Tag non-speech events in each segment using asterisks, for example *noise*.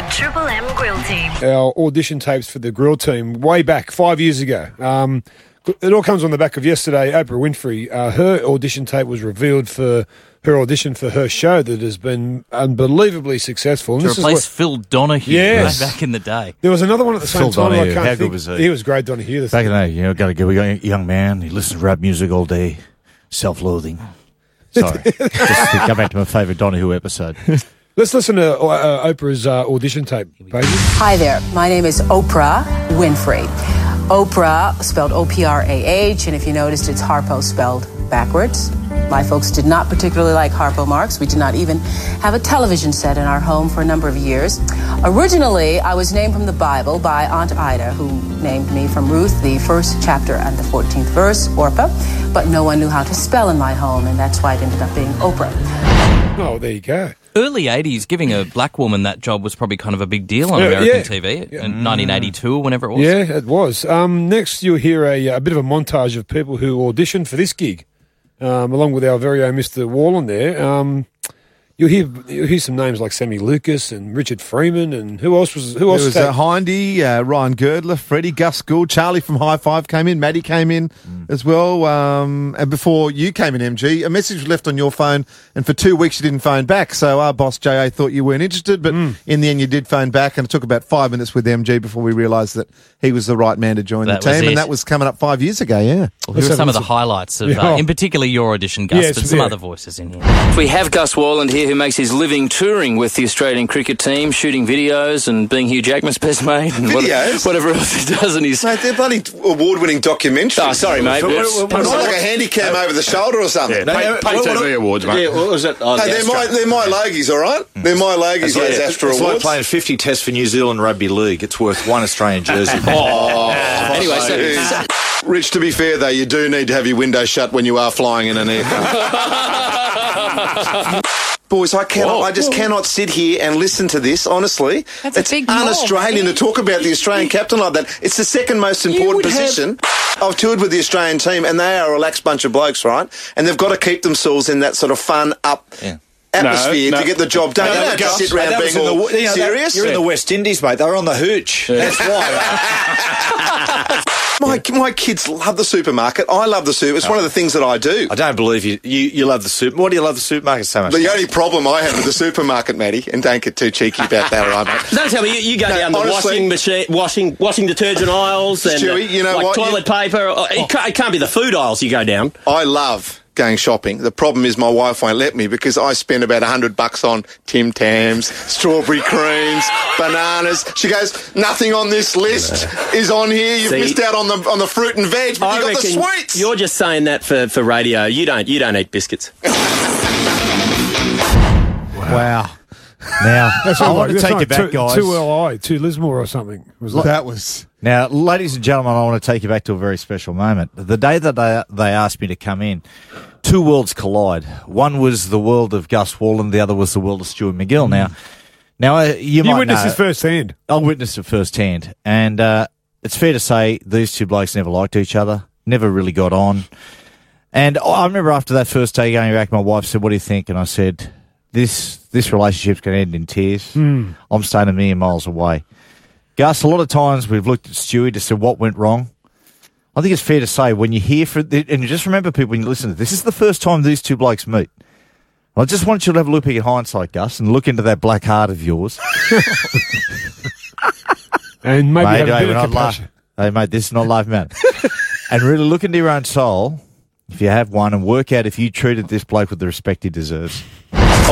The Triple M Grill Team. our audition tapes for the grill team way back five years ago. Um, it all comes on the back of yesterday. Oprah Winfrey, uh, her audition tape was revealed for her audition for her show that has been unbelievably successful. And To this is replace what- Phil Donahue Yes. way back in the day. there was another one at the same Phil time. I Donahue, can't how good think. was he? He was great, Donahue. Back in the day, you know, got to give a young man. He listens to rap music all day, self-loathing. *laughs* Sorry, just to go back to my favourite Donahue episode. *laughs* Let's listen to uh, uh, Oprah's uh, audition tape, Paige. Hi there. My name is Oprah Winfrey. Oprah, spelled O P R A H, and if you noticed, it's Harpo spelled backwards. My folks did not particularly like Harpo Marx. We did not even have a television set in our home for a number of years. Originally, I was named from the Bible by Aunt Ida, who named me from Ruth, the first chapter and the 14th verse, Orpah, but no one knew how to spell in my home, and that's why it ended up being Oprah. Oh, there you go. Early 80s, giving a black woman that job was probably kind of a big deal on Yeah, American yeah. TV in 1982 or whenever it was. Yeah, it was. Um, next, you'll hear a, a bit of a montage of people who auditioned for this gig, um, along with our very own Mr. Worland there. Um, you'll hear you'll hear some names like Sammy Lucas and Richard Freeman, and who else was who There else? was stayed- uh, Hindy, uh, Ryan Girdler, Freddie, Gus Gould, Charlie from High Five came in, Maddie came in as well. Um, and before you came in, MG, a message was left on your phone, and for two weeks you didn't phone back. So our boss JA thought you weren't interested, but in the end you did phone back, and it took about five minutes with MG before we realised that he was the right man to join That the team, it. and that was coming up five years ago. Yeah. Well, here are some of the highlights of, Yeah. uh, in particular, your audition, Gus, Yes, but some yeah. other voices in here. We have Gus Worland here who makes his living touring with the Australian cricket team, shooting videos and being Hugh Jackman's best mate and Videos? whatever else he does. And he's. Mate, they're bloody award-winning documentaries. Oh, sorry, mate. It's not like a handy cam over the shoulder or something. Pay, pay TV awards, mate. Yeah, what was it? Oh, Hey, the they're my, they're my Logies, all right? Mm. They're my Logies, It's those like, Astro it's like playing 50 tests for New Zealand Rugby League. It's worth one Australian jersey. oh, *laughs* Anyway, so, Jeez. Rich, to be fair, though, you do need to have your window shut when you are flying in an aircraft. *laughs* Boys, I cannot. I just cannot sit here and listen to this. Honestly, That's a it's big un-Australian to talk about the Australian captain like that. It's the second most important would have- position. I've toured with the Australian team, and they are a relaxed bunch of blokes, right? And they've got to keep themselves in that sort of fun, up atmosphere No, no. to get the job done. No, they no, don't just sit around being all the- you know, that- serious. You're in the West Indies, mate. They're on the hooch. That's why. *laughs* My, my kids love the supermarket. I love the super. It's one of the things that I do. I don't believe you. You, you love the super. Why do you love the supermarket so much? The only problem I have with the supermarket, Matty, and don't get too cheeky about that, all right, mate? Don't tell me you, you go No, down the washing machine, washing washing detergent aisles, and Stewie, you know like what? toilet paper. Oh, It, can't, it can't be the food aisles you go down. I love going shopping. The problem is my wife won't let me because I spend about a hundred bucks on Tim Tams, strawberry creams, bananas. She goes, nothing on this list is on here. You've See? missed out on the on the fruit and veg, but I you got the sweets. You're just saying that for, for radio. You don't you don't eat biscuits. Wow. Now, *laughs* That's I want right. to take you back, two, guys. Two LI, two Lismore or something. Was that? That was. Now, ladies and gentlemen, I want to take you back to a very special moment. The day that they, they asked me to come in, two worlds collide. One was the world of Gus Worland, the other was the world of Stuart MacGill. Now, now uh, you, You might witnessed know, this firsthand. I witnessed it firsthand, and uh, it's fair to say these two blokes never liked each other, never really got on. And I remember after that first day going back, my wife said, "What do you think?" And I said, "This this relationship's going to end in tears. Hmm. I'm staying a million miles away." Gus, a lot of times we've looked at Stewie to say what went wrong. I think it's fair to say when you hear for and you just remember people when you listen to this, this is the first time these two blokes meet. I just want you to have a look at your hindsight, Gus, and look into that black heart of yours. *laughs* And maybe Mate, have a bit of not compassion. Hey, mate, this is not live, man. *laughs* and really look into your own soul, if you have one, and work out if you treated this bloke with the respect he deserves.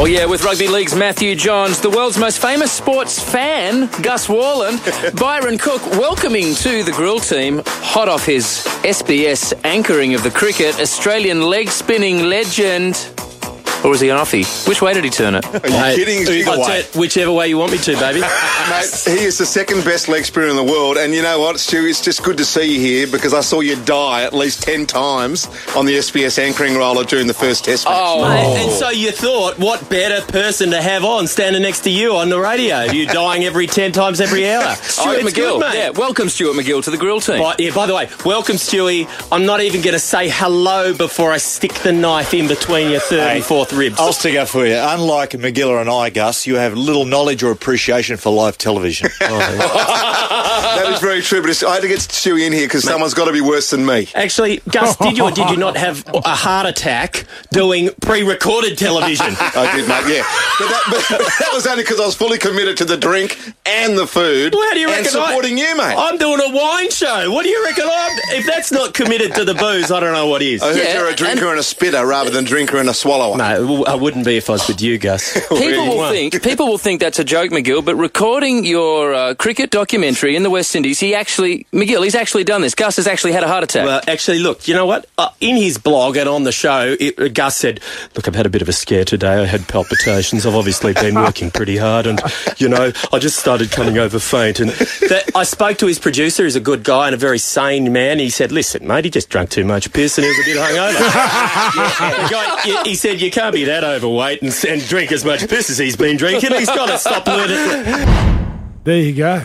Oh, yeah, with Rugby League's Matthew Johns, the world's most famous sports fan, Gus Worland, *laughs* Byron Cook welcoming to the grill team, hot off his SBS anchoring of the cricket, Australian leg spinning legend. Or was he an offie? Which way did he turn it? Are you kidding? Either I'll way. whichever way you want me to, baby. *laughs* Mate, he is the second best leg spinner in the world, and you know what, Stu? It's just good to see you here because I saw you die at least ten times on the SBS anchoring roller during the first Test match. Oh, Mate, oh. and so you thought, what better person to have on standing next to you on the radio? You dying every 10 times every hour. *laughs* Stuart Oh, MacGill. good, mate. yeah, welcome Stuart MacGill to the grill team. By, yeah, by the way, welcome, Stewie. I'm not even going to say hello before I stick the knife in between your third and fourth ribs. I'll stick up for you. Unlike McGillar and I, Gus, you have little knowledge or appreciation for live television. *laughs* Oh, that is very true, but it's, I had to get Stewie in here because someone's got to be worse than me. Actually, Gus, did you or did you not have a heart attack doing pre-recorded television? *laughs* I did, mate, yeah. But that, but, but that was only because I was fully committed to the drink and the food Well, how do you reckon? and reckon I- supporting you, mate. I'm doing a wine show. What do you reckon I'm? If that's not committed to the booze, I don't know what is. I heard Yeah, you're a drinker and, a spitter rather than drinker and a swallower. No, I wouldn't be if I was with you, Gus. *laughs* People will think people will think that's a joke, MacGill. But recording your uh, cricket documentary in the West Indies, he actually MacGill, he's actually done this. Gus has actually had a heart attack. Well, actually, look, you know what? Uh, in his blog and on the show, it, uh, Gus said, Look, I've had a bit of a scare today. I had palpitations. I've obviously been working pretty hard. And, you know, I just started coming over faint. And that, I spoke to his producer, who's a good guy and a very sane man. He said, Listen, mate, he just drank too much piss and he was a bit hungover. *laughs* The guy- he- he said, You can't be that overweight and, and drink as much piss as he's been drinking. He's got to stop learning. There you go.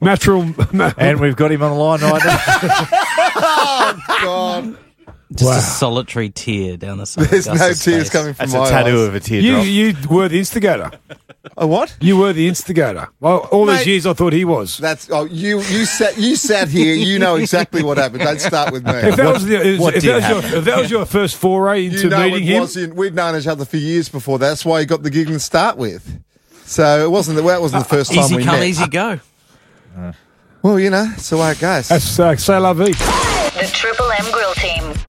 Natural. And we've got him on the line right now. *laughs* oh, God. Just Wow. a solitary tear down the side. of There's no tears face. coming from That's a tattoo eyes. of a you, teardrop. you were the instigator. A what? You were the instigator. Well, all these Mate. years I thought he was. That's oh you you sat you sat here. You know exactly what happened. Don't start with me. If that was, the, if, what if did that was your, happen? if that was your first foray into you know meeting him, wasn't. We'd known each other for years before. That's why he got the gig to start with. So it wasn't the that wasn't the first time Easy we come, met. easy go. Well, you know, that's the way it goes. that's uh, say la vie. The Triple M Grill Team.